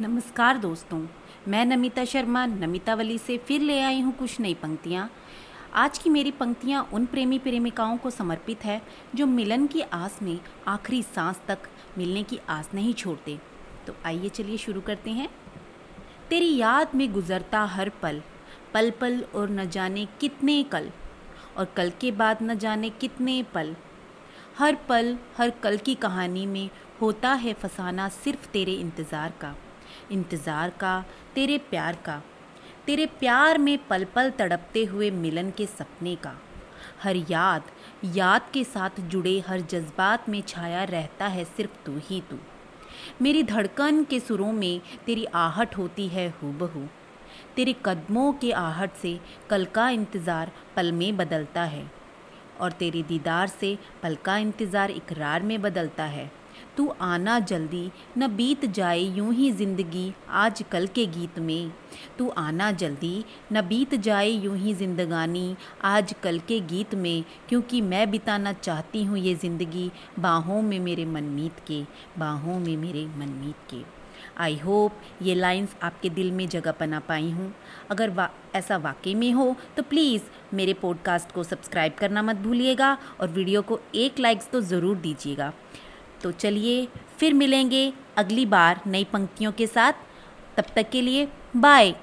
नमस्कार दोस्तों, मैं नमिता शर्मा, नमिता वली से फिर ले आई हूँ कुछ नई पंक्तियाँ। आज की मेरी पंक्तियाँ उन प्रेमी प्रेमिकाओं को समर्पित है, जो मिलन की आस में आखिरी सांस तक मिलने की आस नहीं छोड़ते। तो आइए चलिए शुरू करते हैं। तेरी याद में गुजरता हर पल पल पल और न जाने कितने कल, और कल के बाद न जाने कितने पल। हर पल, हर कल की कहानी में होता है फसाना सिर्फ़ तेरे इंतज़ार का। इंतज़ार का, तेरे प्यार का। तेरे प्यार में पल पल तड़पते हुए मिलन के सपने का। हर याद याद के साथ जुड़े हर जज्बात में छाया रहता है सिर्फ़ तू ही तू। मेरी धड़कन के सुरों में तेरी आहट होती है हूबहू। तेरे कदमों के आहट से कल का इंतज़ार पल में बदलता है। और तेरे दीदार से पल का इंतज़ार इकरार में बदलता है। तू आना जल्दी न बीत जाए यूँ ही ज़िंदगी आज कल के गीत में। तू आना जल्दी न बीत जाए यूँ ही ज़िंदगानी आज कल के गीत में क्योंकि मैं बिताना चाहती हूँ ये ज़िंदगी बाहों में मेरे मनमीत के बाहों में मेरे मनमीत के। आई होप ये लाइंस आपके दिल में जगह बना पाई हूँ। अगर वा, ऐसा वाकई में हो तो प्लीज़ मेरे पॉडकास्ट को सब्सक्राइब करना मत भूलिएगा और वीडियो को एक लाइक्स तो ज़रूर दीजिएगा। तो चलिए फिर मिलेंगे अगली बार नई पंक्तियों के साथ। तब तक के लिए बाय।